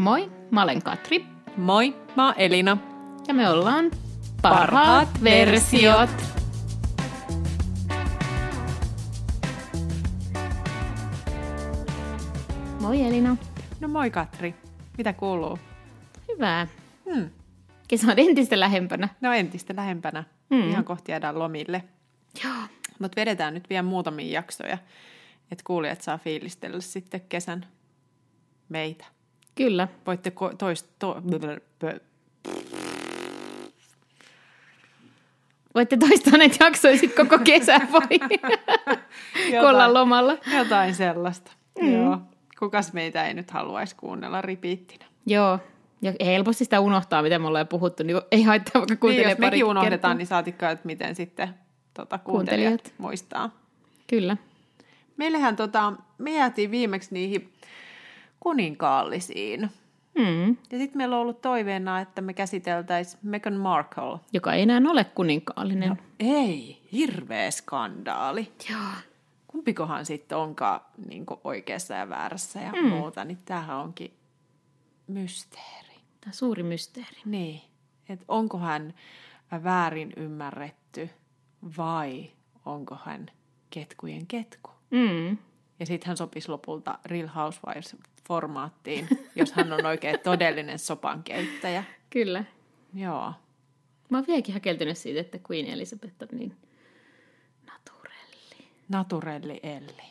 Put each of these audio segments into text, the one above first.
Moi, mä olen Katri Moi, mä oon Elina. ja me ollaan Parhaat Parhaat versiot. Moi Elina. No moi Katri. Mitä kuuluu? Hyvää. Hmm. Kesä on entistä lähempänä. No entistä lähempänä. Mm. Mm. Ihan kohti jäädään lomille. Joo. Mutta vedetään nyt vielä muutamia jaksoja, että kuulijat saa fiilistellä sitten kesän meitä. Kyllä. Voitte ko- toist- to- Voitte toistaa näitä jaksoja sitten koko kesän vai? kun ollaan lomalla. jotain sellaista. Mm. Joo. Kukas meitä ei nyt haluaisi kuunnella ripiittinä. Joo. Ja helposti sitä unohtaa, mitä me ollaan puhuttu, niin ei haittaa vaikka Niin, kuuntelee jos mekin unohdetaan, kertaa. niin saatikka, että miten sitten tota, kuuntelijat, Kuuntelijat. muistaa. Kyllä. Meillähän tota, me jäätiin viimeksi niihin kuninkaallisiin. Mm. Ja sitten meillä on ollut toiveena, että me käsiteltäisiin Meghan Markle. Joka ei enää ole kuninkaallinen. No. Ei, hirveä skandaali. Joo. Kumpikohan sitten onkaan niin oikeassa ja väärässä ja mm. muuta, niin tämähän onkin mysteeri. Tämä suuri mysteeri. Niin, että onko hän väärin ymmärretty vai onko hän ketkujen ketku? Mm. Ja sitten hän sopisi lopulta Real Housewives-formaattiin, jos hän on oikein todellinen sopankeittäjä. Kyllä. Joo. Mä oon vieläkin häkeltynyt siitä, että Queen Elizabeth on niin naturelli. Naturelli Elli.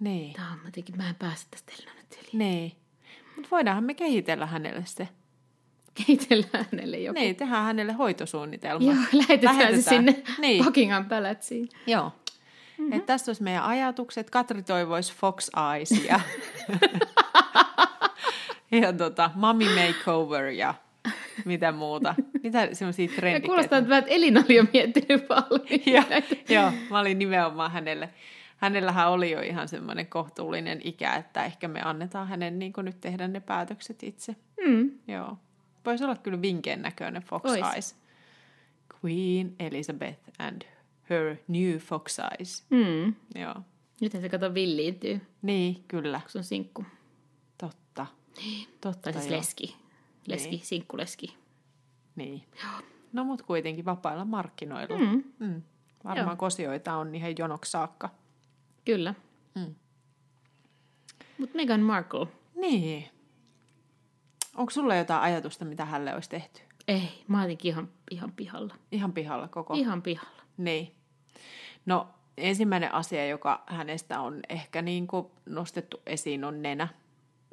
Niin, Tää on jotenkin, mä en pääse tästä Elina nyt yli. niin. Mutta voidaanhan me kehitellä hänelle se. Kehitellään hänelle joku. Niin, tehdään hänelle hoitosuunnitelma. Joo, lähetetään, lähetetään. se sinne Niin. Buckingham Palacein. Joo. Mm-hmm. Et tässä olisi meidän ajatukset. Katri toivoisi Fox Eyes ja, tota, Mommy Makeover ja mitä muuta. Mitä semmoisia Ja trendikkeitä? kuulostaa, että, että Elina oli jo miettinyt paljon. Joo, mä olin nimenomaan hänelle. Hänellähän oli jo ihan semmoinen kohtuullinen ikä, että ehkä me annetaan hänen niin nyt tehdä ne päätökset itse. Mm. Joo. Voisi olla kyllä vinken näköinen Fox Ois. Eyes. Queen Elizabeth and her new Fox Eyes. Mm. Joo. Nyt se kato villiintyy, Niin, kyllä. kun se on sinkku. Totta. Totta, Tai siis joo. leski. Leski, Niin. sinkkuleski. Niin. No mut kuitenkin vapailla markkinoilla. Mm. Mm. Varmaan Joo. kosioita on ihan jonoksi saakka. Kyllä. Mm. Mutta Meghan Markle, Niin. Onko sulla jotain ajatusta, mitä hälle olisi tehty? ei, mä ihan, ihan pihalla. Ihan pihalla koko. Ihan pihalla. Niin. No ensimmäinen asia, joka hänestä on ehkä niin kuin nostettu esiin, on nenä.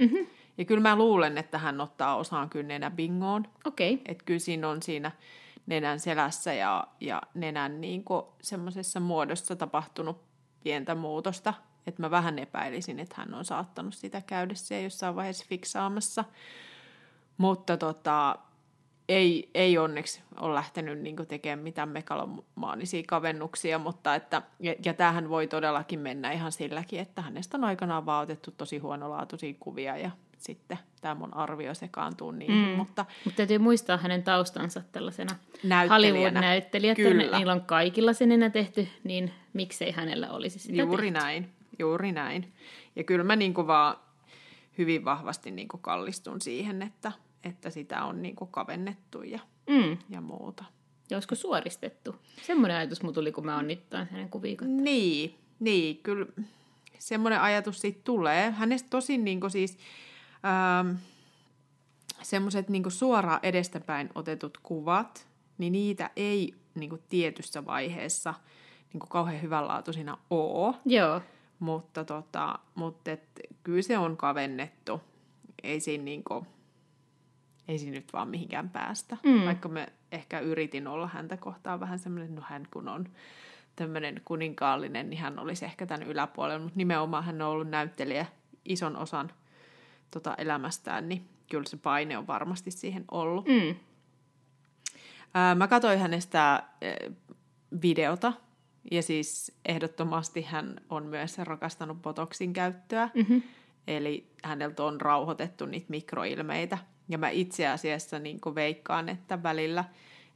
Mhm. Ja kyllä mä luulen, että hän ottaa osaan kyllä nenäbingoon. Okei. Okay. Että kyllä siinä on siinä nenän selässä ja, ja nenän niin semmoisessa muodossa tapahtunut pientä muutosta. Että mä vähän epäilisin, että hän on saattanut sitä käydä siellä jossain vaiheessa fiksaamassa. Mutta tota, ei, ei onneksi ole lähtenyt niin tekemään mitään megalomaanisia kavennuksia, mutta että, ja, ja tämähän voi todellakin mennä ihan silläkin, että hänestä on aikanaan vaan otettu tosi huonolaatuisia kuvia ja sitten tämä mun arvio sekaantuu niihin, mm. mutta Mutta täytyy muistaa hänen taustansa tällaisena Näyttelijänä. Hollywood-näyttelijä. että Kyllä. ne- Niillä on kaikilla se nenä tehty, niin miksei hänellä olisi sitä Juuri tehty. näin, juuri näin. Ja kyllä mä niin vaan hyvin vahvasti niin kallistun siihen, että, että sitä on niin kavennettu ja, Mm. ja muuta. Ja olisiko suoristettu? Semmoinen ajatus mun tuli, kun mä oon nyt taas hänen kuvia katsoin. Niin, niin, kyllä semmoinen ajatus siitä tulee. Hänestä tosin niin siis ähm, semmoiset niin suoraan edestäpäin otetut kuvat, niin niitä ei niin tietyssä vaiheessa niin kauhean hyvänlaatuisina ole. Joo. Mutta, tota, mutta et, kyllä se on kavennettu. Ei siinä, niinku, ei siinä nyt vaan mihinkään päästä. Mm. Vaikka mä ehkä yritin olla häntä kohtaan vähän semmoinen, no hän kun on tämmöinen kuninkaallinen, niin hän olisi ehkä tämän yläpuolella. Mutta nimenomaan hän on ollut näyttelijä ison osan tota elämästään, niin kyllä se paine on varmasti siihen ollut. Mm. Ää, mä katsoin hänestä ää, videota, ja siis ehdottomasti hän on myös rakastanut botoksin käyttöä. Mm-hmm. Eli häneltä on rauhoitettu niitä mikroilmeitä. Ja mä itse asiassa niin veikkaan, että välillä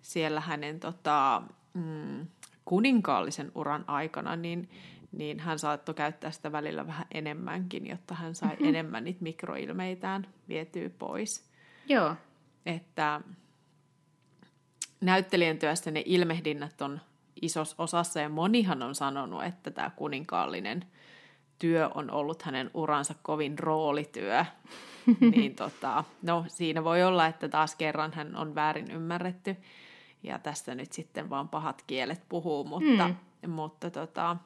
siellä hänen tota, mm, kuninkaallisen uran aikana, niin, niin hän saattoi käyttää sitä välillä vähän enemmänkin, jotta hän sai mm-hmm. enemmän niitä mikroilmeitään vietyä pois. Joo. Että näyttelijän työssä ne ilmehdinnät on isossa osassa ja monihan on sanonut, että tämä kuninkaallinen työ on ollut hänen uransa kovin roolityö. niin tota, no siinä voi olla, että taas kerran hän on väärin ymmärretty ja tässä nyt sitten vaan pahat kielet puhuu, mutta, mm. mutta, tota,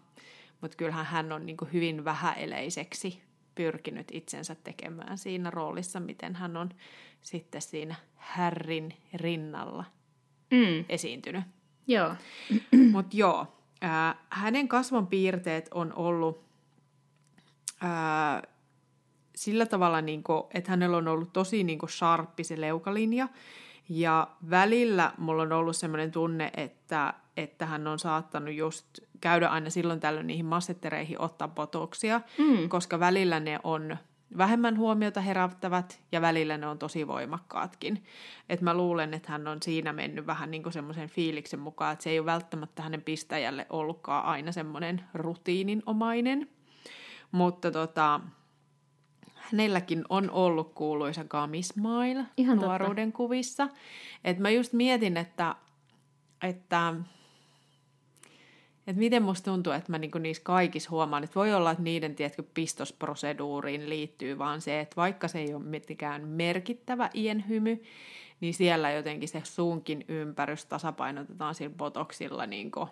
mutta kyllähän hän on niin hyvin vähäeleiseksi pyrkinyt itsensä tekemään siinä roolissa, miten hän on sitten siinä Härrin rinnalla mm. esiintynyt. Joo. Mutta joo, äh, hänen kasvon piirteet on ollut äh, sillä tavalla, niin kuin, että hänellä on ollut tosi niin kuin sharppi se leukalinja. Ja välillä mulla on ollut sellainen tunne, että, että hän on saattanut just käydä aina silloin tällöin niihin massettereihin ottaa botoksia, mm. koska välillä ne on vähemmän huomiota herättävät ja välillä ne on tosi voimakkaatkin. Et mä luulen, että hän on siinä mennyt vähän niin semmoisen fiiliksen mukaan, että se ei ole välttämättä hänen pistäjälle ollutkaan aina semmoinen rutiininomainen. Mutta tota, hänelläkin on ollut kuuluisa Gummy Smile Ihan nuoruuden totta. kuvissa. Et mä just mietin, että, että että miten musta tuntuu, että mä niinku niissä kaikissa huomaan, että voi olla, että niiden tiedätkö, pistosproseduuriin liittyy vaan se, että vaikka se ei ole mitkään merkittävä ienhymy, niin siellä jotenkin se suunkin ympärys tasapainotetaan sillä botoksilla, niin kuin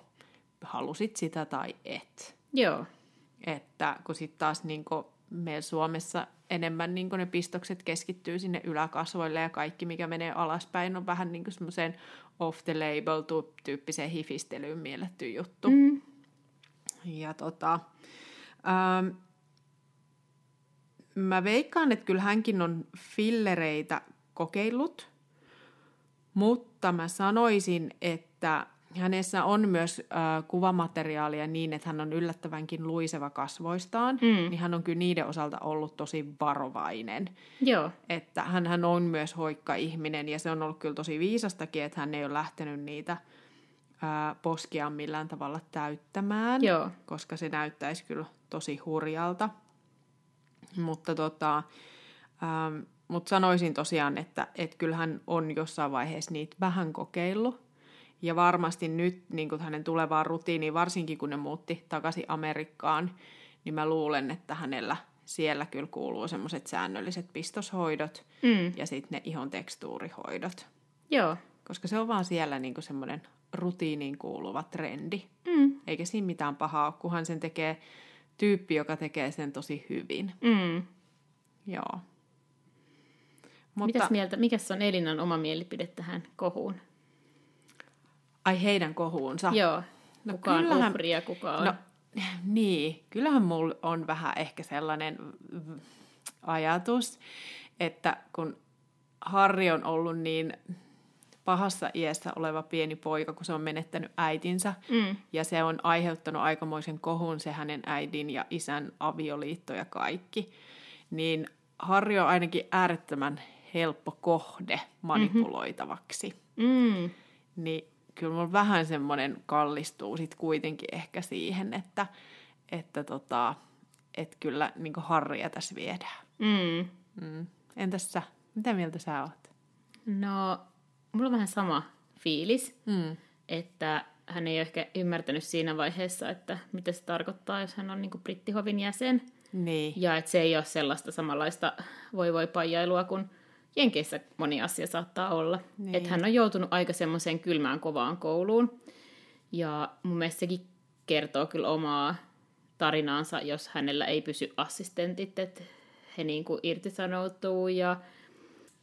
halusit sitä tai et. Joo. Että kun sitten taas niin meillä Suomessa enemmän niin ne pistokset keskittyy sinne yläkasvoille ja kaikki, mikä menee alaspäin, on vähän niin semmoiseen off the label tyyppiseen hifistelyyn mielletty juttu. Mm. Ja tota, ähm, mä veikkaan, että kyllä hänkin on fillereitä kokeillut, mutta mä sanoisin, että hänessä on myös äh, kuvamateriaalia niin, että hän on yllättävänkin luiseva kasvoistaan, mm. niin hän on kyllä niiden osalta ollut tosi varovainen. Joo. Että hän, hän on myös hoikka ihminen ja se on ollut kyllä tosi viisastakin, että hän ei ole lähtenyt niitä äh, poskia millään tavalla täyttämään, Joo. koska se näyttäisi kyllä tosi hurjalta. Mutta tota, ähm, mut sanoisin tosiaan, että et kyllähän on jossain vaiheessa niitä vähän kokeillut, ja varmasti nyt niin kuin hänen tulevaan rutiiniin, varsinkin kun ne muutti takaisin Amerikkaan, niin mä luulen, että hänellä siellä kyllä kuuluu semmoiset säännölliset pistoshoidot mm. ja sitten ne ihon tekstuurihoidot. Joo. Koska se on vaan siellä niin kuin semmoinen rutiiniin kuuluva trendi. Mm. Eikä siinä mitään pahaa ole, kunhan sen tekee tyyppi, joka tekee sen tosi hyvin. Mm. Joo. Mutta... Mitäs mieltä, mikä on Elinan oma mielipide tähän kohuun? Ai heidän kohuunsa? Joo. No kuka on uhri ja kuka on... No, niin, kyllähän mulla on vähän ehkä sellainen ajatus, että kun Harri on ollut niin pahassa iässä oleva pieni poika, kun se on menettänyt äitinsä, mm. ja se on aiheuttanut aikamoisen kohun se hänen äidin ja isän avioliitto ja kaikki, niin Harri on ainakin äärettömän helppo kohde manipuloitavaksi. Mm. Niin kyllä mulla vähän semmoinen kallistuu sit kuitenkin ehkä siihen, että, että tota, et kyllä niin harria tässä viedään. Mm. Mm. Entäs sä? Mitä mieltä sä oot? No, mulla on vähän sama fiilis, mm. että hän ei ole ehkä ymmärtänyt siinä vaiheessa, että mitä se tarkoittaa, jos hän on niin brittihovin jäsen. Niin. Ja että se ei ole sellaista samanlaista voi voi paijailua kuin Jenkeissä moni asia saattaa olla. Niin. Että hän on joutunut aika semmoiseen kylmään kovaan kouluun. Ja mun mielestä sekin kertoo kyllä omaa tarinaansa, jos hänellä ei pysy assistentit, että he niin kuin irtisanoutuu ja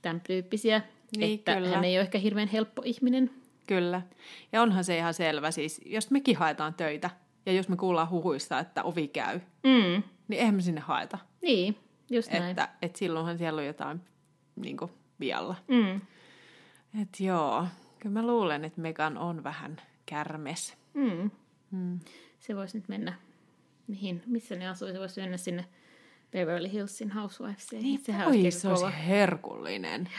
tämän tyyppisiä. Niin, että kyllä. hän ei ole ehkä hirveän helppo ihminen. Kyllä. Ja onhan se ihan selvä. Siis, jos mekin haetaan töitä ja jos me kuullaan huhuista, että ovi käy, mm. niin eihän me sinne haeta. Niin, just näin. Että, että silloinhan siellä on jotain niin kuin vialla. Mm. Et joo, kyllä mä luulen, että Megan on vähän kärmes. Mm. Mm. Se voisi nyt mennä, mihin, missä ne asuu, se voisi mennä sinne Beverly Hillsin Housewivesiin. Niin Sehän olisi, se olisi herkullinen.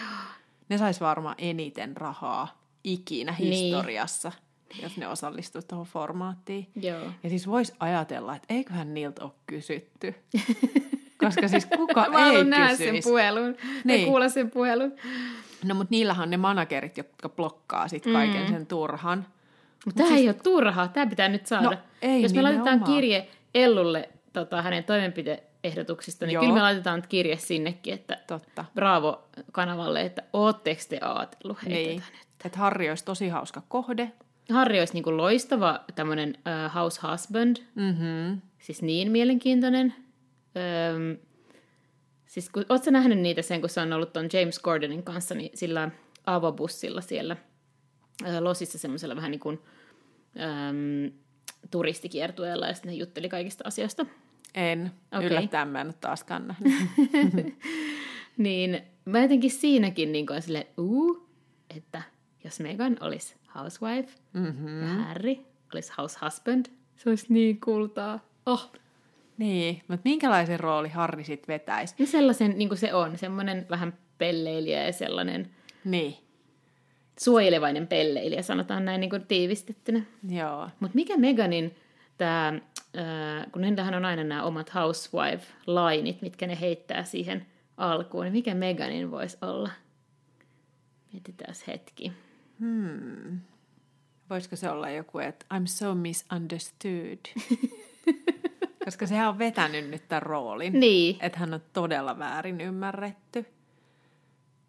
Ne sais varmaan eniten rahaa ikinä niin. historiassa. jos ne osallistuisi tuohon formaattiin. Joo. Ja siis voisi ajatella, että eiköhän niiltä ole kysytty. Koska siis kuka Mä ei haluan nähdä sen puhelun. Niin. Kuulla sen puhelun. No mutta niillähän on ne managerit, jotka blokkaa sit kaiken Mm. sen turhan. Mutta tämä ei ole turhaa. Tämä pitää nyt saada. No, ei Jos me laitetaan nimenomaan. kirje Ellulle tota, hänen toimenpideehdotuksista, niin Joo. kyllä me laitetaan kirje sinnekin, että Totta. bravo kanavalle, että ootteko te ajatellut heitä Niin. niin. Että Harri olisi tosi hauska kohde. Harri olisi niin kuin loistava tämmöinen uh, house husband, Mm-hmm. siis niin mielenkiintoinen. Öm, siis kun, ootko nähnyt niitä sen, kun se on ollut ton James Gordonin kanssa, niin sillä avobussilla siellä ö, Losissa semmoisella vähän niin kuin öm, turistikiertueella, ja sitten ne jutteli kaikista asioista. En. Okay. Yllättäen mä en ole taaskaan nähnyt. Niin mä jotenkin siinäkin niin kuin silleen, uu, että jos Megan olisi housewife Mm-hmm. ja Harry olisi house husband, se olisi niin kultaa. Oh, Niin, mutta minkälaisen rooli Harri sitten vetäisi? No sellaisen, niin kuin se on, semmoinen vähän pelleilijä ja sellainen Niin, suojelevainen pelleilijä, sanotaan näin niin kuin tiivistettynä. joo. Mutta mikä Meganin, tämä, kun niillähän on aina nämä omat housewife-lainit, mitkä ne heittää siihen alkuun, niin mikä Meganin voisi olla? Mietitään hetki. Voisiko se olla joku, että I'm so misunderstood? Koska sehän on vetänyt nyt tämän roolin. Niin, Että hän on todella väärin ymmärretty.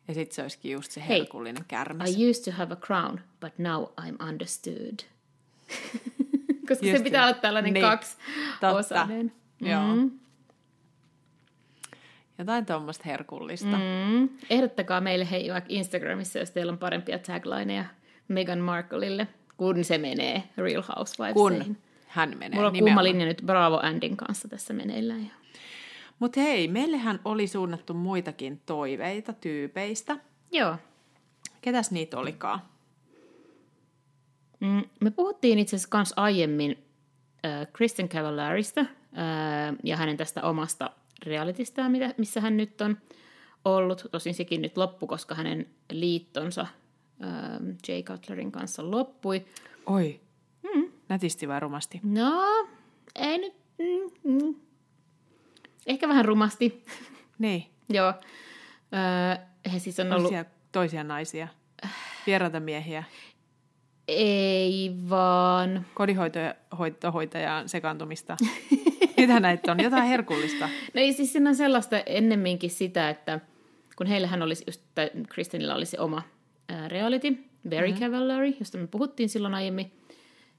Ja sitten se olisikin just se Hei. herkullinen kärmäs. I used to have a crown, but now I'm understood. Koska Just se pitää niin. olla tällainen Niin. kaksi Totta. osainen. Joo. Mm. Jotain tuommoista herkullista. Mm. Ehdottakaa meille hei vaikka Instagramissa, jos teillä on parempia taglineja Meghan Markleille, kun se menee Real Housewivesiin. Kun hän menee Mulla on nimenomaan. kuuma linja nyt Bravo Andin kanssa tässä meneillään. Mutta hei, meillähän oli suunnattu muitakin toiveita tyypeistä. Joo. Ketäs niitä olikaan? Mm, me puhuttiin itse asiassa kans aiemmin äh, Kristen Cavalierista äh, ja hänen tästä omasta realitistaan, mitä, missä hän nyt on ollut. Tosin sekin nyt loppui, koska hänen liittonsa äh, Jay Cutlerin kanssa loppui. Oi. Nätisti vai rumasti? No, ei nyt... Mm, mm. Ehkä vähän rumasti. Niin. Joo. Öö, he siis on ollut... Toisia, toisia naisia. Vieraita miehiä. Ei vaan... Kodinhoitajan sekaantumista. Mitä näitä on? Jotain herkullista. No ei siis siinä on sellaista ennemminkin sitä, että kun heillähän olisi just, tai Kristinillä oli se oma ää, reality, Very mm-hmm. Cavallari, josta me puhuttiin silloin aiemmin,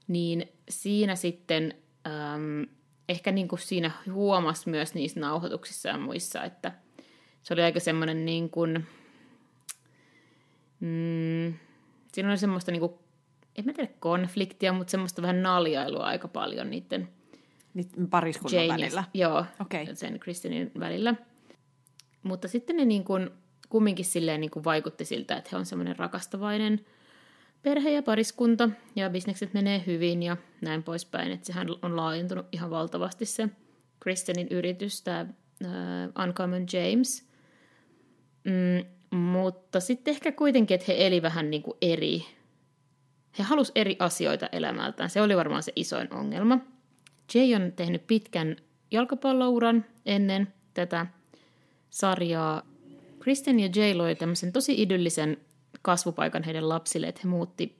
niin siinä sitten äm, ehkä niin kuin siinä huomasi myös niissä nauhoituksissa ja muissa, että se oli aika semmoinen niin kuin, mm, siinä oli semmoista niin kuin, en mä tiedä konfliktia, mutta semmoista vähän naljailua aika paljon niiden Niiden pariskunnan Jane välillä. Joo, Okei. sen Kristinin välillä. Mutta sitten ne niin kuin, kumminkin silleen niin kuin vaikutti siltä, että he on semmoinen rakastavainen perhe ja pariskunta ja bisnekset menee hyvin ja näin poispäin. Että sehän on laajentunut ihan valtavasti se Kristinin yritys, tämä uh, Uncommon James. Mm, mutta sitten ehkä kuitenkin, että he eli vähän niin kuin eri. He halusi eri asioita elämältään. Se oli varmaan se isoin ongelma. Jay on tehnyt pitkän jalkapallouran ennen tätä sarjaa. Kristen ja Jay loi tämmöisen tosi idyllisen kasvupaikan heidän lapsille, että he muutti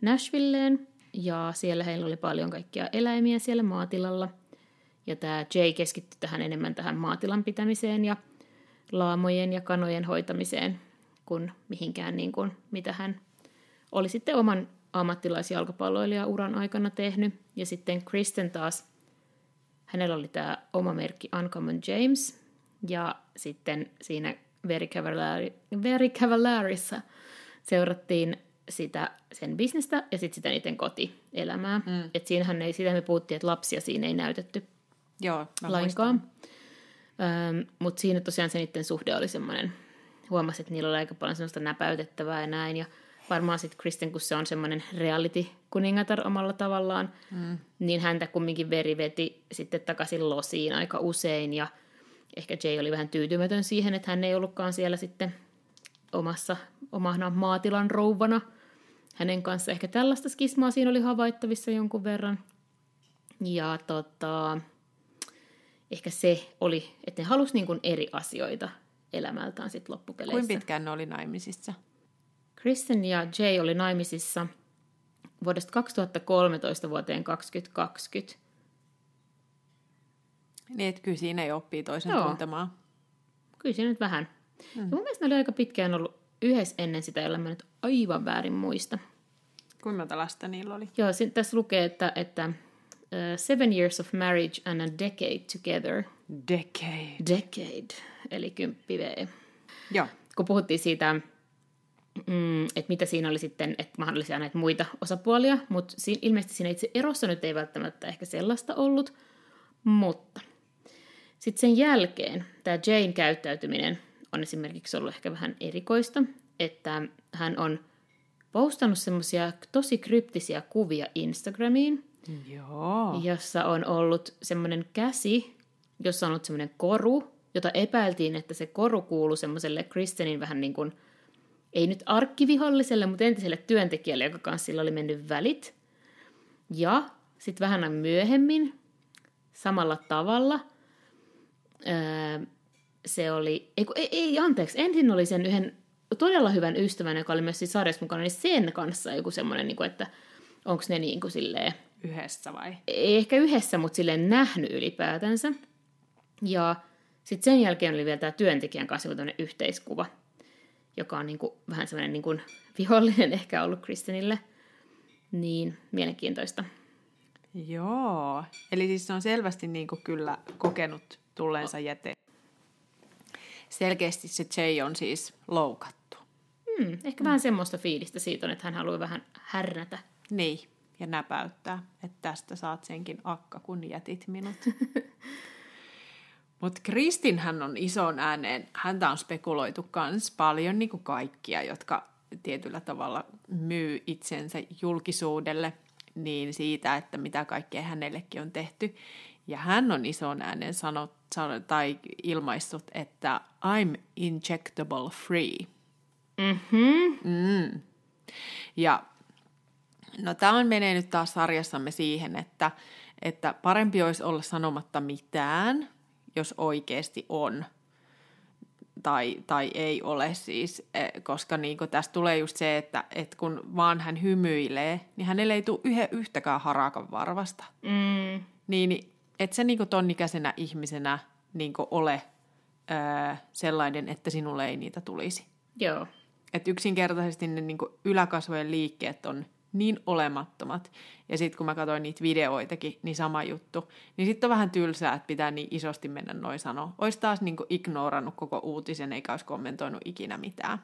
Nashvilleen ja siellä heillä oli paljon kaikkia eläimiä siellä maatilalla. Ja tämä Jay keskittyi tähän enemmän tähän maatilan pitämiseen ja laamojen ja kanojen hoitamiseen kuin mihinkään niin kuin, mitä hän oli sitten oman ammattilaisjalkapalloilijan aikana tehnyt. Ja sitten Kristen taas, hänellä oli tämä oma merkki Uncommon James. Ja sitten siinä Very, Cavallari, Very Cavallarissa seurattiin sitä sen bisnestä ja sitten sitä niiden kotielämää. Mm. Et siinähän ei, sitä me puhuttiin, että lapsia siinä ei näytetty Joo, mä lainkaan. Mutta siinä tosiaan se niiden suhde oli semmoinen, huomasi, että niillä oli aika paljon semmoista näpäytettävää ja näin. Ja varmaan sitten Kristen, kun se on semmoinen reality-kuningatar omalla tavallaan, mm. niin häntä kumminkin veri veti sitten takaisin losiin aika usein. Ja ehkä Jay oli vähän tyytymätön siihen, että hän ei ollutkaan siellä sitten omassa, omana maatilan rouvana hänen kanssa. Ehkä tällaista skismaa siinä oli havaittavissa jonkun verran. Ja tota, ehkä se oli, että ne halusi niin kuin eri asioita elämältään sitten loppupeleissä. Kuinka pitkään ne oli naimisissa? Kristen ja Jay oli naimisissa vuodesta 2013 vuoteen 2020. Niin, että kyllä siinä ei oppii toisen Joo. tuntemaan. Kyllä siinä nyt vähän. Mm. Ja mun mielestä ne oli aika pitkään ollut yhdessä ennen sitä, jolla mä nyt aivan väärin muista. Kuinka monta lasta niillä oli? Joo, sin- tässä lukee, että, että uh, seven years of marriage and a decade together. Decade. Decade, eli kymppi V. Joo. Kun puhuttiin siitä, mm, että mitä siinä oli sitten, että mahdollisia näitä muita osapuolia, mutta siinä, ilmeisesti siinä itse erossa nyt ei välttämättä ehkä sellaista ollut, mutta sitten sen jälkeen tämä Jane käyttäytyminen on esimerkiksi ollut ehkä vähän erikoista, että hän on postannut semmoisia tosi kryptisiä kuvia Instagramiin, Joo. jossa on ollut semmoinen käsi, jossa on ollut semmoinen koru, jota epäiltiin, että se koru kuuluu semmoiselle Kristenin vähän niin kuin, ei nyt arkkiviholliselle, mutta entiselle työntekijälle, joka kanssa sillä oli mennyt välit. Ja sitten vähän myöhemmin, samalla tavalla, öö, se oli, ei, ei, ei anteeksi, ensin oli sen yhden todella hyvän ystävän, joka oli myös siinä sarjassa mukana, niin sen kanssa joku semmoinen, niin kuin, että onko ne niin kuin silleen, Yhdessä vai? ei ehkä yhdessä, mutta silleen nähnyt ylipäätänsä. Ja sitten sen jälkeen oli vielä tämä työntekijän kanssa joku yhteiskuva, joka on niinku, vähän semmoinen niinku vihollinen ehkä ollut Kristenille. Niin, mielenkiintoista. Joo. Eli siis se on selvästi niin kuin kyllä kokenut tulleensa jäte. Selkeästi se Jay on siis loukattu. Hmm, ehkä vähän semmoista fiilistä siitä on, että hän haluaa vähän härnätä. Niin, ja näpäyttää, että tästä saat senkin akka, kun jätit minut. Mutta Kristin hän on ison ääneen, häntä on spekuloitu kans paljon niin kuin kaikkia, jotka tietyllä tavalla myy itsensä julkisuudelle, niin siitä, että mitä kaikkea hänellekin on tehty. Ja hän on ison äänen sanot, sanot, tai ilmaissut, että I'm injectable free. Mhm. Mm. Ja no tämä on menee nyt taas sarjassamme siihen, että, että parempi olisi olla sanomatta mitään, jos oikeasti on tai, tai ei ole siis, eh, koska niin tästä tulee just se, että, että kun vaan hän hymyilee, niin hänelle ei tule yhä yhtäkään harakan varvasta. Mm, Niin, et sä niin tonnikäisenä ihmisenä niin ole ää, sellainen, että sinulle ei niitä tulisi. joo. Että yksinkertaisesti ne niin yläkasvojen liikkeet on niin olemattomat. Ja sitten kun mä katsoin niitä videoitakin, niin sama juttu. Niin sitten on vähän tylsää, että pitää niin isosti mennä noin sanoa. Ois taas niin ignorannut koko uutisen, eikä olisi kommentoinut ikinä mitään.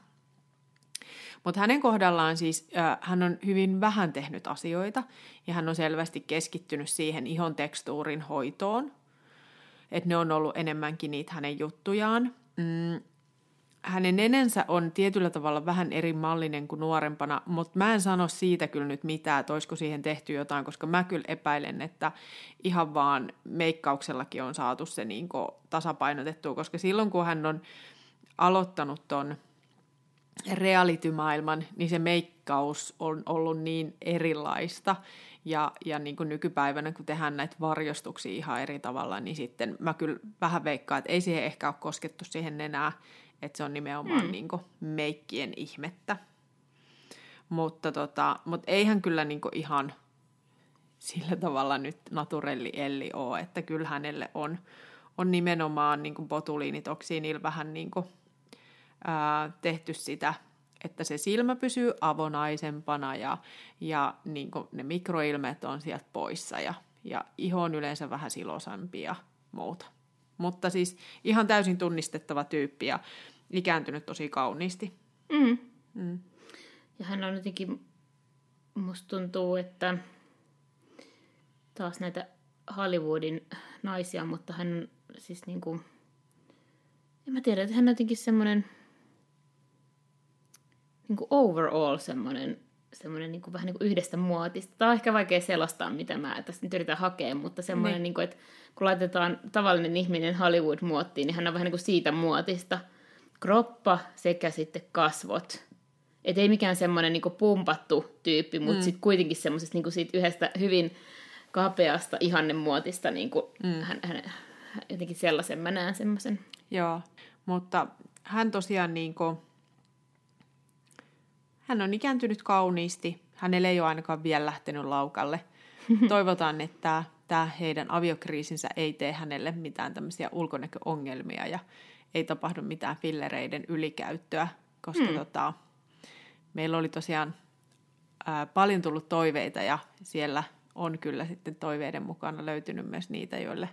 Mutta hänen kohdallaan siis äh, hän on hyvin vähän tehnyt asioita ja hän on selvästi keskittynyt siihen ihon tekstuurin hoitoon. Että ne on ollut enemmänkin niitä hänen juttujaan. Mm, hänen nenensä on tietyllä tavalla vähän eri mallinen kuin nuorempana, mutta mä en sano siitä kyllä nyt mitään, että olisiko siihen tehty jotain, koska mä kyllä epäilen, että ihan vaan meikkauksellakin on saatu se niin tasapainotettua, koska silloin kun hän on aloittanut ton reality-maailman, niin se meikkaus on ollut niin erilaista. Ja, ja niin kuin nykypäivänä, kun tehdään näitä varjostuksia ihan eri tavalla, niin sitten mä kyllä vähän veikkaan, että ei siihen ehkä ole koskettu siihen enää, että se on nimenomaan mm. niin kuin meikkien ihmettä. Mutta, tota, mutta eihän kyllä niin kuin ihan sillä tavalla nyt naturelli Elli ole, että kyllä hänelle on, on nimenomaan niin kuin botuliinitoksiinilla vähän niin kuin, ää, tehty sitä, että se silmä pysyy avonaisempana ja, ja niin ne mikroilmeet on sieltä poissa ja, ja iho on yleensä vähän silosampi ja muuta. Mutta siis ihan täysin tunnistettava tyyppi ja ikääntynyt tosi kauniisti. Mm. Mm. Ja hän on jotenkin, musta tuntuu, että taas näitä Hollywoodin naisia, mutta hän on siis niinku, en mä tiedä, että hän on jotenkin semmoinen niinku overall semmoinen, semmoinen niinku, vähän niinku yhdestä muotista. Tämä on ehkä vaikea selostaa, mitä mä tässä nyt yritän hakea, mutta semmoinen, Niin. niinku, että kun laitetaan tavallinen ihminen Hollywood-muottiin, niin hän on vähän niinku siitä muotista. Kroppa sekä sitten kasvot Et ei mikään semmoinen niinku pumpattu tyyppi, mutta mm. sitten kuitenkin semmoisesta niinku siitä yhdestä hyvin kapeasta, ihannemuotista, niinku, mm. hän, hän, jotenkin sellaisen mä näen semmoisen. Joo, mutta hän tosiaan niinku, hän on ikääntynyt kauniisti. Hänelle ei ole ainakaan vielä lähtenyt laukalle. Toivotaan, että tämä heidän aviokriisinsä ei tee hänelle mitään tämmöisiä ulkonäköongelmia ja ei tapahdu mitään fillereiden ylikäyttöä, koska mm. tota, meillä oli tosiaan ää, paljon tullut toiveita ja siellä on kyllä sitten toiveiden mukana löytynyt myös niitä, joille,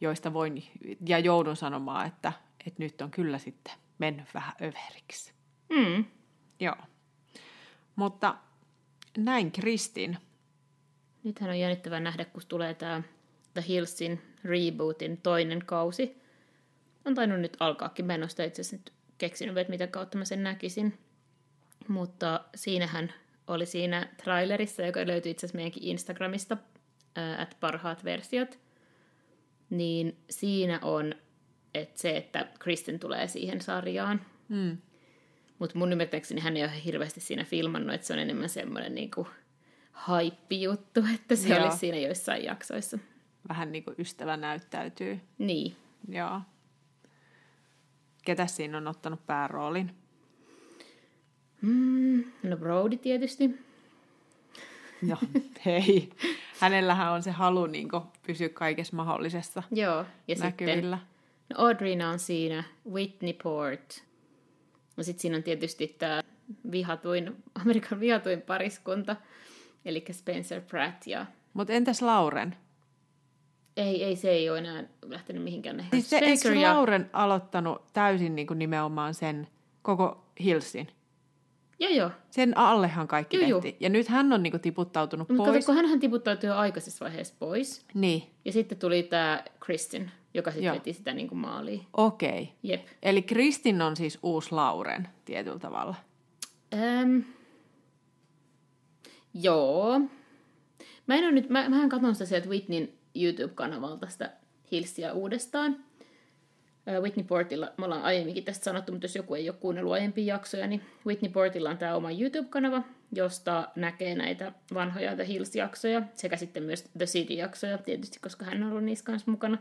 joista voin ja joudun sanomaan, että, että nyt on kyllä sitten mennyt vähän överiksi. Mm. Joo. Mutta näin Kristin. Nythän on jännittävää nähdä, kun tulee tämä The Hillsin rebootin toinen kausi. On tainnut nyt alkaakin. Mä en ole sitä itse asiassa nyt keksinyt, että mitä kautta mä sen näkisin. Mutta siinähän oli siinä trailerissa, joka löytyy itse asiassa meidänkin Instagramista, että parhaat versiot, niin siinä on että se, että Kristen tulee siihen sarjaan. Mm. Mutta mun ymmärtääkseni hän ei ole hirveästi siinä filmannut, että se on enemmän semmoinen niinku hype-juttu, että se Joo. olisi siinä joissain jaksoissa. Vähän niin kuin ystävä näyttäytyy. Niin. Joo. Ketä siinä on ottanut pääroolin? Mm, no Brody tietysti. No hei. Hänellähän on se halu niin pysyä kaikessa mahdollisessa Joo, ja näkyvillä. Sitten, no Audrina on siinä, Whitney Port. No sitten siinä on tietysti tämä vihatuin, Amerikan vihatuin pariskunta, eli Spencer Pratt ja... Mutta entäs Lauren? Ei, ei, se ei ole enää lähtenyt mihinkään. Siis se, eikö ja... Lauren aloittanut täysin niin kuin nimenomaan sen koko Hillsin? Joo, joo. Sen allehan kaikki joo, tehtiin. Joo. Ja nyt hän on niinku tiputtautunut no, pois. Kun hän tiputtautui jo aikaisessa vaiheessa pois. Niin. Ja sitten tuli tämä Kristin, joka sitten veti sitä niinku maaliin. Okei. Okay. Jep. Eli Kristin on siis uusi Lauren tietyllä tavalla. Ähm. Joo. Mä en ole nyt, mä, mähän katson sitä sieltä Whitneyn YouTube-kanavalta sitä Hillsia uudestaan. Whitney Portilla, me ollaan aiemminkin tästä sanottu, mutta jos joku ei ole kuunnellut aiempia jaksoja, niin Whitney Portilla on tämä oma YouTube-kanava, josta näkee näitä vanhoja The Hills-jaksoja, sekä sitten myös The City-jaksoja, tietysti, koska hän on ollut niissä kanssa mukana.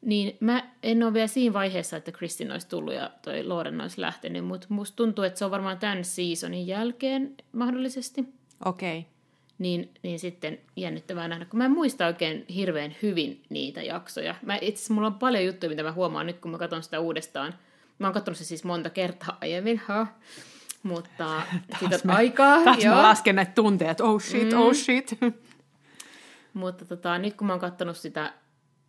Niin mä en ole vielä siinä vaiheessa, että Kristin olisi tullut ja toi Lauren olisi lähtenyt, mutta musta tuntuu, että se on varmaan tämän seasonin jälkeen mahdollisesti. Okei. Okay niin, niin sitten jännittävää nähdä, kun mä en muista oikein hirveän hyvin niitä jaksoja. Mä, itse asiassa mulla on paljon juttuja, mitä mä huomaan nyt, kun mä katson sitä uudestaan. Mä oon katsonut se siis monta kertaa aiemmin, ha. mutta siitä on aikaa. Taas joo. mä lasken näitä tunteja, että oh shit, oh mm. oh shit. mutta tota, nyt kun mä oon katsonut sitä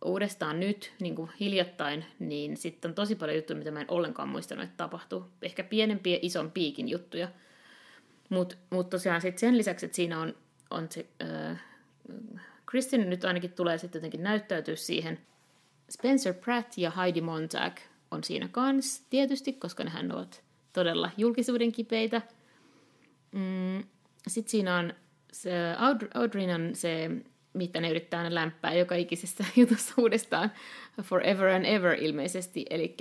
uudestaan nyt, niin kuin hiljattain, niin sitten on tosi paljon juttuja, mitä mä en ollenkaan muistanut, että tapahtuu. Ehkä pienempiä, ison piikin juttuja. Mutta mut tosiaan sit sen lisäksi, että siinä on on se, äh, Kristin nyt ainakin tulee sitten jotenkin näyttäytyä siihen. Spencer Pratt ja Heidi Montag on siinä kanssa tietysti, koska nehän ovat todella julkisuuden kipeitä. Mm, sitten siinä on se Audrinan se, mitä ne yrittää aina lämpää joka ikisessä jutussa uudestaan, Forever and Ever ilmeisesti, eli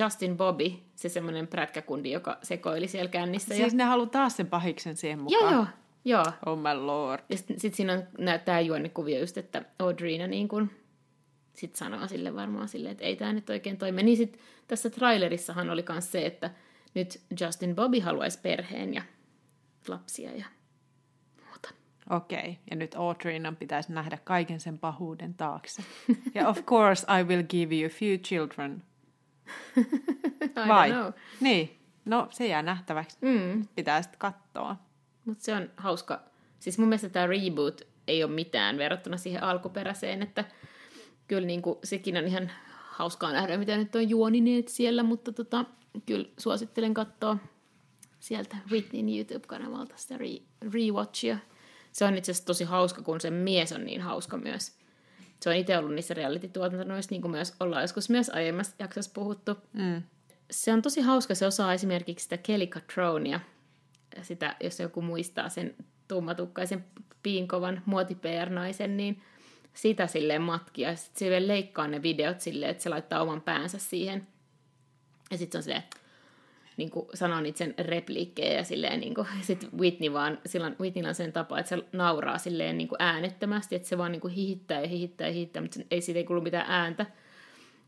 Justin Bobby, se semmoinen prätkäkundi, joka sekoili siellä kännissä. Siis ja... ne haluaa taas sen pahiksen siihen mukaan. Joo, joo. Joo. Oh my lord. Ja sitten sit siinä on tämä juonnekuvio just, että Audrina niin kun, sit sanoo sille varmaan silleen, että ei tämä nyt oikein toimi. Niin sitten tässä trailerissahan oli myös se, että nyt Justin Bobby haluaisi perheen ja lapsia ja muuta. Okei, okay. ja nyt Audrinan pitäisi nähdä kaiken sen pahuuden taakse. ja of course I will give you a few children. I Vai? Know. Niin, no se jää nähtäväksi. Mm. Pitää sitten katsoa. Mutta se on hauska. Siis mun mielestä tämä reboot ei ole mitään verrattuna siihen alkuperäiseen, että kyllä niin kuin, sekin on ihan hauskaa nähdä, mitä nyt on juonineet siellä, mutta tota, kyllä suosittelen katsoa sieltä Whitneyn YouTube-kanavalta sitä re- rewatchia. Se on itse asiassa tosi hauska, kun se mies on niin hauska myös. Se on itse ollut niissä reality-tuotantonoissa, niin kuin myös ollaan joskus myös aiemmassa jaksossa puhuttu. Mm. Se on tosi hauska, se osaa esimerkiksi sitä Kelly Catronia, sitä, jos joku muistaa sen tummatukkaisen piinkovan muoti naisen niin sitä silleen matkia. Sitten se leikkaa ne videot silleen, että se laittaa oman päänsä siihen. Ja sitten se on silleen, niin kuin sanoo niitä sen repliikkejä ja silleen niin kuin, sit Whitney vaan, silloin Whitneyllä on sen tapa, että se nauraa silleen niin kuin äänettömästi, että se vaan niin kuin hihittää ja hihittää ja hihittää, mutta ei siitä ei kuulu mitään ääntä.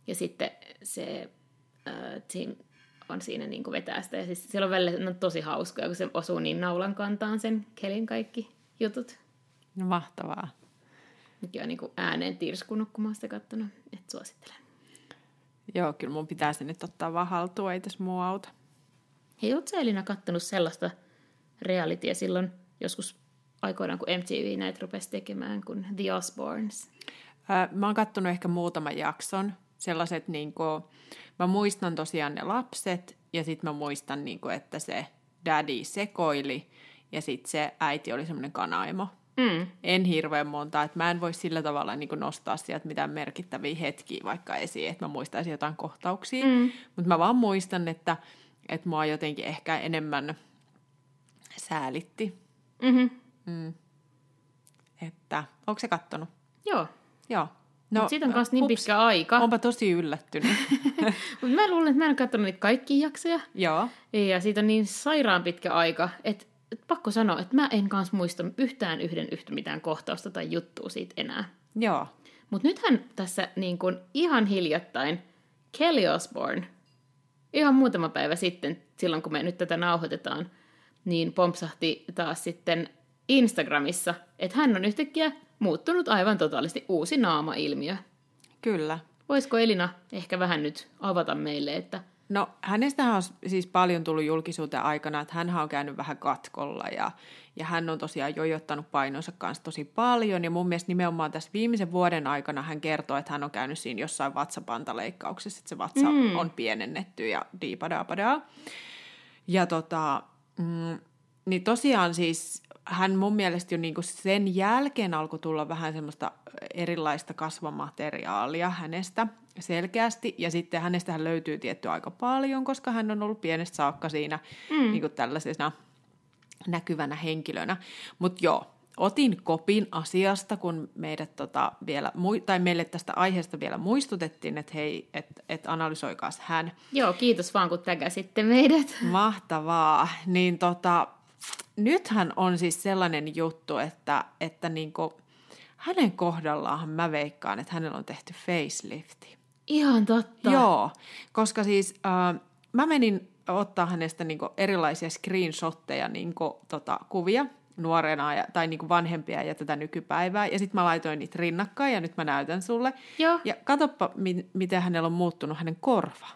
Ja sitten se äh, on siinä niin kuin vetää sitä. Ja siis siellä on välillä no, tosi hauskaa, kun se osuu niin naulan kantaan sen Kelin kaikki jutut. No mahtavaa. Mikä on niin kuin ääneen tirskunut, kun mä oon sitä kattonut. Että suosittelen. Joo, kyllä mun pitää se nyt ottaa vaan haltuun, ei tässä muu auta. Hei, ootko Elina kattonut sellaista realitya silloin joskus aikoinaan, kun MTV näitä rupesi tekemään, kuin The Osbournes? Ää, mä oon kattonut ehkä muutaman jakson. Sellaiset, niin kuin, mä muistan tosiaan ne lapset, ja sitten mä muistan, niin kuin, että se daddy sekoili, ja sitten se äiti oli semmoinen kanaimo. Mm. En hirveän monta, että mä en voi sillä tavalla niin kuin nostaa sieltä mitään merkittäviä hetkiä vaikka esiin, että mä muistaisin jotain kohtauksia. Mm. Mutta mä vaan muistan, että, että mua jotenkin ehkä enemmän säälitti. Mm-hmm. Mm. Että, onko se kattonut? Joo. Joo. No, Mut siitä on myös niin ups, pitkä aika. Onpa tosi yllättynyt. Mutta mä luulen, että mä en katsonut niitä kaikkia jaksoja. Joo. Ja siitä on niin sairaan pitkä aika, että et pakko sanoa, että mä en kanssa muista yhtään yhden yhtä mitään kohtausta tai juttua siitä enää. Joo. Mutta nythän tässä niin kun ihan hiljattain Kelly Osbourne, ihan muutama päivä sitten, silloin kun me nyt tätä nauhoitetaan, niin pompsahti taas sitten Instagramissa, että hän on yhtäkkiä muuttunut aivan totaalisesti uusi naama-ilmiö. Kyllä. Voisiko Elina ehkä vähän nyt avata meille, että No hänestä on siis paljon tullut julkisuuteen aikana, että hän on käynyt vähän katkolla ja, ja hän on tosiaan jojottanut painonsa kanssa tosi paljon ja mun mielestä nimenomaan tässä viimeisen vuoden aikana hän kertoo, että hän on käynyt siinä jossain vatsapantaleikkauksessa, että se vatsa mm. on pienennetty ja diipadapadaa. Ja tota, mm, niin tosiaan siis hän mun mielestä jo niinku sen jälkeen alkoi tulla vähän semmoista erilaista kasvamateriaalia hänestä selkeästi. Ja sitten hänestä löytyy tietty aika paljon, koska hän on ollut pienestä saakka siinä mm. niinku tällaisena näkyvänä henkilönä. Mutta joo, otin kopin asiasta, kun meidät tota vielä, tai meille tästä aiheesta vielä muistutettiin, että hei, että et analysoikaas hän. Joo, kiitos vaan kun tägäsitte meidät. Mahtavaa. Niin tota, nythän on siis sellainen juttu, että, että niinku, hänen kohdallaan mä veikkaan, että hänellä on tehty facelifti. Ihan totta. Joo, koska siis äh, mä menin ottaa hänestä niinku erilaisia screenshotteja, niinku, tota, kuvia nuorena ja, tai niinku vanhempia ja tätä nykypäivää. Ja sitten mä laitoin niitä rinnakkain ja nyt mä näytän sulle. Joo. Ja katoppa, mi- miten hänellä on muuttunut hänen korva.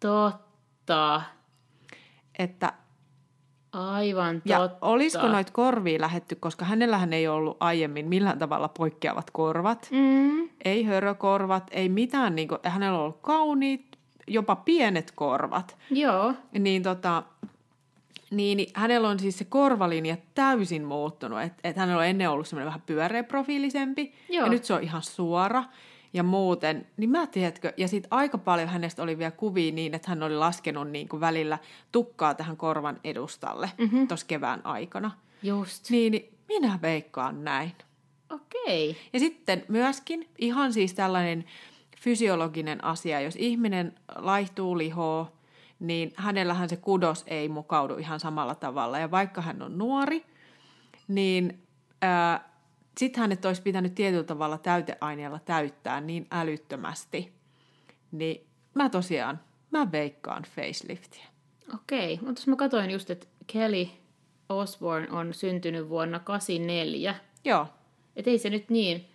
Totta. Että Aivan totta. Ja olisiko noita korvia lähetty, koska hänellähän ei ollut aiemmin millään tavalla poikkeavat korvat. Mm. Ei hörökorvat, ei mitään. Niin kuin, hänellä on ollut kauniit, jopa pienet korvat. Joo. Niin tota, niin hänellä on siis se korvalinja täysin muuttunut. Että et hänellä on ennen ollut semmoinen vähän pyöreäprofiilisempi. Joo. Ja nyt se on ihan suora ja muuten, niin mä tiedätkö, ja sitten aika paljon hänestä oli vielä kuvia niin, että hän oli laskenut niin kuin välillä tukkaa tähän korvan edustalle mm-hmm. tuossa kevään aikana. Just. Niin, niin minä veikkaan näin. Okei. Okay. Ja sitten myöskin ihan siis tällainen fysiologinen asia, jos ihminen laihtuu lihoa, niin hänellähän se kudos ei mukaudu ihan samalla tavalla. Ja vaikka hän on nuori, niin ää, sitten hänet olisi pitänyt tietyllä tavalla täyteaineella täyttää niin älyttömästi. Niin mä tosiaan, mä veikkaan faceliftiä. Okei, mutta jos mä katsoin just, että Kelly Osborne on syntynyt vuonna 84. Joo. Et ei se nyt niin.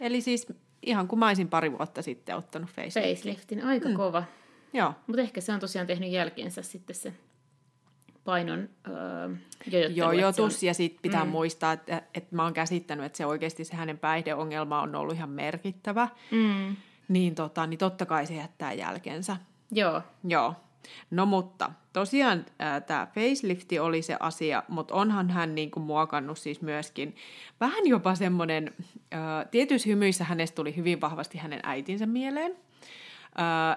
Eli siis ihan kuin mä olisin pari vuotta sitten ottanut faceliftin. Faceliftin, aika mm. kova. Joo. Mutta ehkä se on tosiaan tehnyt jälkeensä sitten se painon öö, jojotus. On... Ja sitten pitää mm. muistaa, että, että mä oon käsittänyt, että se oikeasti se hänen päihdeongelma on ollut ihan merkittävä. Mm. Niin, tota, niin totta kai se jättää jälkensä. Joo. Joo. No mutta tosiaan tämä facelifti oli se asia, mutta onhan hän niinku muokannut siis myöskin vähän jopa semmoinen, tietyissä hymyissä hänestä tuli hyvin vahvasti hänen äitinsä mieleen.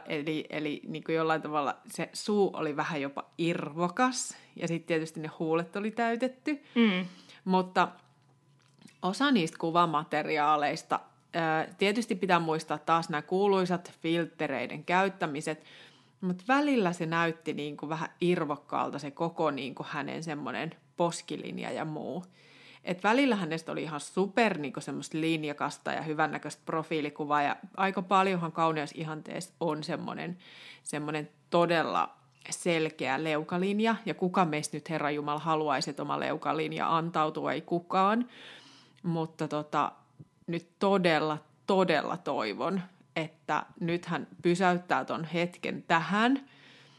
Eli eli niin kuin jollain tavalla se suu oli vähän jopa irvokas ja sitten tietysti ne huulet oli täytetty. Mm. Mutta osa niistä kuvamateriaaleista, uh, tietysti pitää muistaa taas nämä kuuluisat filttereiden käyttämiset, Mutta välillä se näytti niin kuin vähän irvokkaalta se koko niin kuin hänen semmoinen poskilinja ja muu. Et välillä hänestä oli ihan super niin semmoista linjakasta ja hyvännäköistä profiilikuvaa ja aika paljonhan kauneusihanteessa on semmoinen, semmoinen todella selkeä leukalinja. Ja kuka meistä nyt Herra Jumala haluaisi, että oma leukalinja antautuu, ei kukaan. Mutta tota, nyt todella, todella toivon, että nyt hän pysäyttää ton hetken tähän –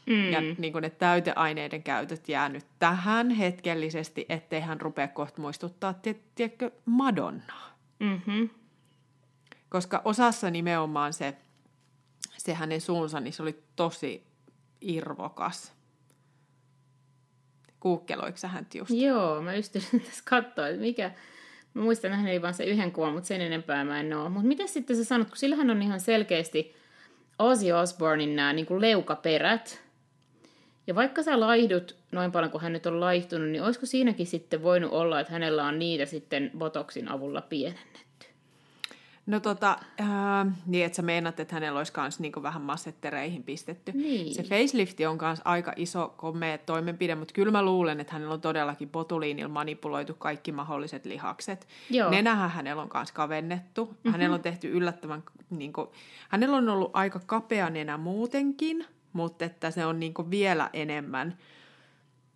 Mm. Ja niin kuin ne täyteaineiden käytöt jää nyt tähän hetkellisesti, ettei hän rupea kohta muistuttaa, tiedätkö, Madonnaa. Mm-hmm. Koska osassa nimenomaan se, se hänen suunsa, niin se oli tosi irvokas. Kuukkeloiko häntä just? Joo, mä just tässä katsoa, että mikä... Mä muistan nähneeni vaan se yhden kuvan, mutta sen enempää mä en oo. Mutta miten sitten sä sanot, kun sillähän on ihan selkeästi Ozzy Osbournein nämä niin leukaperät, ja vaikka sä laihdut noin paljon kuin hän nyt on laihtunut, niin olisiko siinäkin sitten voinut olla, että hänellä on niitä sitten botoksin avulla pienennetty? No tota, äh, niin että sä meinat, että hänellä olisi myös niinku vähän massettereihin pistetty. Niin. Se facelifti on myös aika iso komea toimenpide, mutta kyllä mä luulen, että hänellä on todellakin botuliinilla manipuloitu kaikki mahdolliset lihakset. Joo. Nenähän hänellä on myös kavennettu. Mm-hmm. Hänellä on tehty yllättävän, niinku, hänellä on ollut aika kapea nenä muutenkin, mutta että se on niin vielä enemmän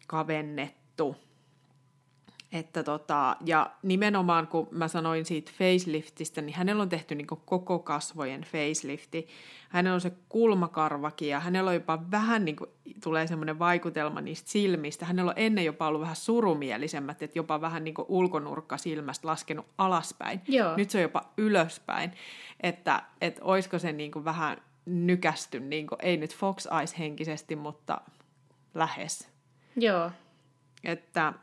kavennettu. Että tota, ja nimenomaan kun mä sanoin siitä faceliftistä, niin hänellä on tehty niin koko kasvojen facelifti. Hänellä on se kulmakarvakin ja hänellä on jopa vähän, niin kuin, tulee semmoinen vaikutelma niistä silmistä. Hänellä on ennen jopa ollut vähän surumielisemmät, että jopa vähän niin ulkonurkka silmästä laskenut alaspäin. Joo. Nyt se on jopa ylöspäin. Että, että olisiko se niin vähän nykästy, niin kuin, ei nyt Fox Eyes henkisesti, mutta lähes. Joo. Että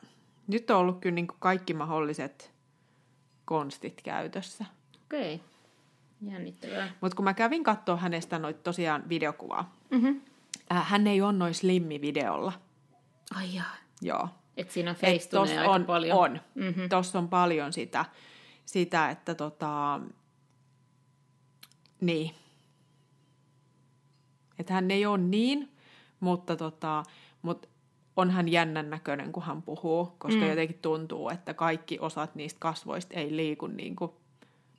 nyt on ollut kyllä niin kuin kaikki mahdolliset konstit käytössä. Okei, okay. jännittävää. Mutta kun mä kävin katsoa hänestä noit tosiaan videokuvaa, mm-hmm. äh, hän ei ole noin slimmi-videolla. Ai jaa. Joo. Et siinä on face aika on, paljon. On. Mm-hmm. Tuossa on paljon sitä, sitä että tota, niin, että hän ei ole niin, mutta, tota, mutta on hän jännän näköinen, kun hän puhuu, koska mm. jotenkin tuntuu, että kaikki osat niistä kasvoista ei liiku niin kuin,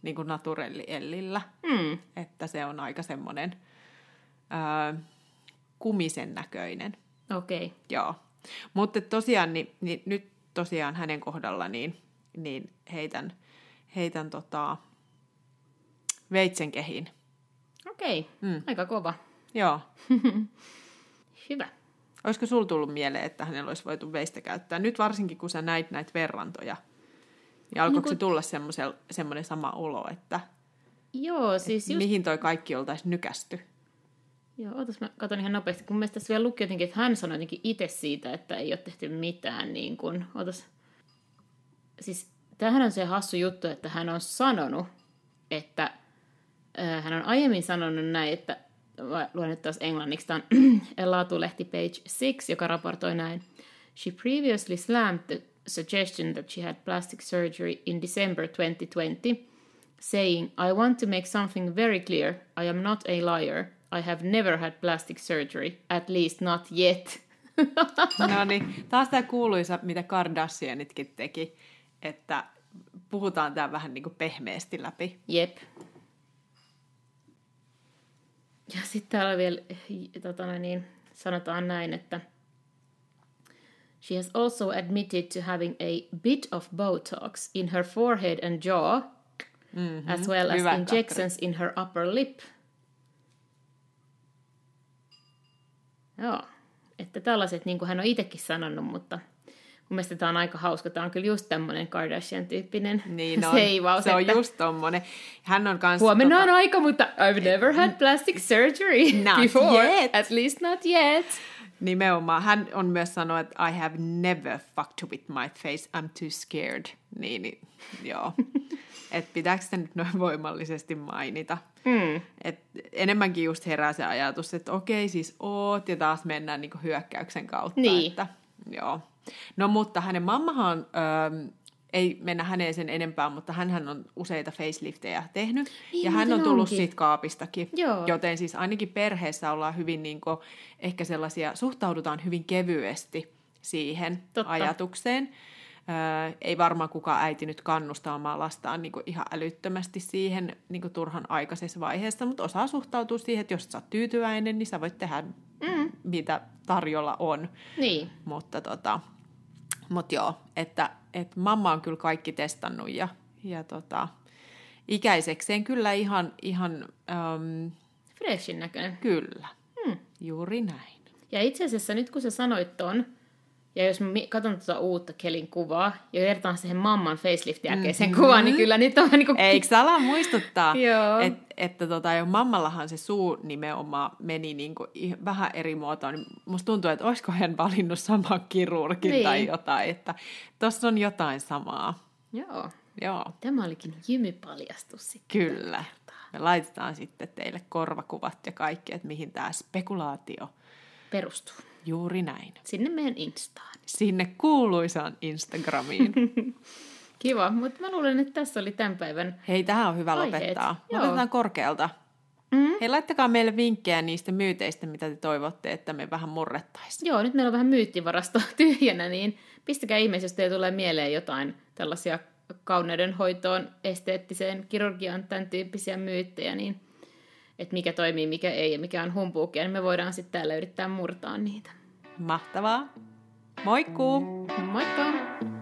niin kuin naturelliellillä. Mm. Että se on aika semmoinen ää, kumisen näköinen. Okei. Okay. Joo. Mutta tosiaan, niin, niin, nyt tosiaan hänen kohdalla niin, niin heitän, heitän tota, veitsen kehiin. Okei, okay. mm. aika kova. Joo. Hyvä. Olisiko sulla tullut mieleen, että hänellä olisi voitu veistä käyttää? Nyt varsinkin, kun sä näit näitä verrantoja, niin alkoiko niin kun... se tulla semmoinen sama olo, että Joo, siis just... mihin toi kaikki oltaisiin nykästy? Joo, otas mä katson ihan nopeasti, kun mielestäni tässä vielä luki jotenkin, että hän sanoi jotenkin itse siitä, että ei ole tehty mitään niin kuin, otas. Siis tämähän on se hassu juttu, että hän on sanonut, että äh, hän on aiemmin sanonut näin, että luen nyt taas englanniksi, tämä on laatulehti page 6, joka raportoi näin. She previously slammed the suggestion that she had plastic surgery in December 2020, saying, I want to make something very clear. I am not a liar. I have never had plastic surgery, at least not yet. no niin, taas tämä kuuluisa, mitä Kardashianitkin teki, että puhutaan tämä vähän niin kuin pehmeästi läpi. Jep. Ja sitten täällä vielä tota, niin, sanotaan näin, että She has also admitted to having a bit of Botox in her forehead and jaw, mm-hmm. as well as Hyvä injections in her upper lip. Joo, että tällaiset, niin kuin hän on itsekin sanonut, mutta Mun mielestä tämä on aika hauska. Tämä on kyllä just tämmöinen Kardashian-tyyppinen niin on. seivaus. Se on että... just tommonen. Hän on kans... Huomenna tota... on aika, mutta I've never had plastic surgery not before. Yet. At least not yet. Nimenomaan. Hän on myös sanonut, että I have never fucked with my face, I'm too scared. Niin, niin joo. että pitääkö sitä nyt noin voimallisesti mainita. Mm. Et enemmänkin just herää se ajatus, että okei, siis oot, ja taas mennään niinku hyökkäyksen kautta. Niin. Että, joo. No mutta hänen mammahan öö, ei mennä häneen sen enempää, mutta hän on useita facelifteja tehnyt. Niin, ja hän on tullut onkin. siitä kaapistakin. Joo. Joten siis ainakin perheessä ollaan hyvin niin kuin, ehkä sellaisia, suhtaudutaan hyvin kevyesti siihen Totta. ajatukseen. Öö, ei varmaan kukaan äiti nyt kannusta omaa lastaan niin kuin ihan älyttömästi siihen niin kuin turhan aikaisessa vaiheessa, mutta osaa suhtautua siihen, että jos sä oot tyytyväinen, niin sä voit tehdä mm. mitä tarjolla on. Niin. Mutta tota, mut joo, että, että mamma on kyllä kaikki testannut ja, ja tota, ikäisekseen kyllä ihan, ihan äm, Freshin näköinen. kyllä, hmm. juuri näin. Ja itse asiassa nyt kun sä sanoit ton, ja jos mä katson tuota uutta Kelin kuvaa, ja vertaan siihen mamman faceliftin jälkeiseen mm-hmm. kuvaan, niin kyllä nyt on niin kuin... Eikö sä ala muistuttaa, et, että tota, jo mammallahan se suu nimenomaan meni niinku ih- vähän eri muotoon. Niin musta tuntuu, että olisiko hän valinnut saman kirurgin Niin. tai jotain, että tossa on jotain samaa. Joo. Joo, Tämä olikin jymypaljastus sitten. kyllä. Me laitetaan sitten teille korvakuvat ja kaikki, että mihin tämä spekulaatio Perustuu. juuri näin. Sinne meidän Instaan. Sinne kuuluisaan Instagramiin. Kiva, mutta mä luulen, että tässä oli tämän päivän... Hei, tähän on hyvä Aiheet. lopettaa. Joo. Otetaan korkealta. Mm. Hei, laittakaa meille vinkkejä niistä myyteistä, mitä te toivotte, että me vähän murrettaisiin. Joo, nyt meillä on vähän myyttivarasto tyhjänä, niin pistäkää ihmeessä, jos teille tulee mieleen jotain tällaisia kauneudenhoitoon, esteettiseen kirurgiaan, tämän tyyppisiä myyttejä, niin että mikä toimii, mikä ei ja mikä on humpuukia, niin me voidaan sitten täällä yrittää murtaa niitä. Mahtavaa. Moikkuu! Moikka!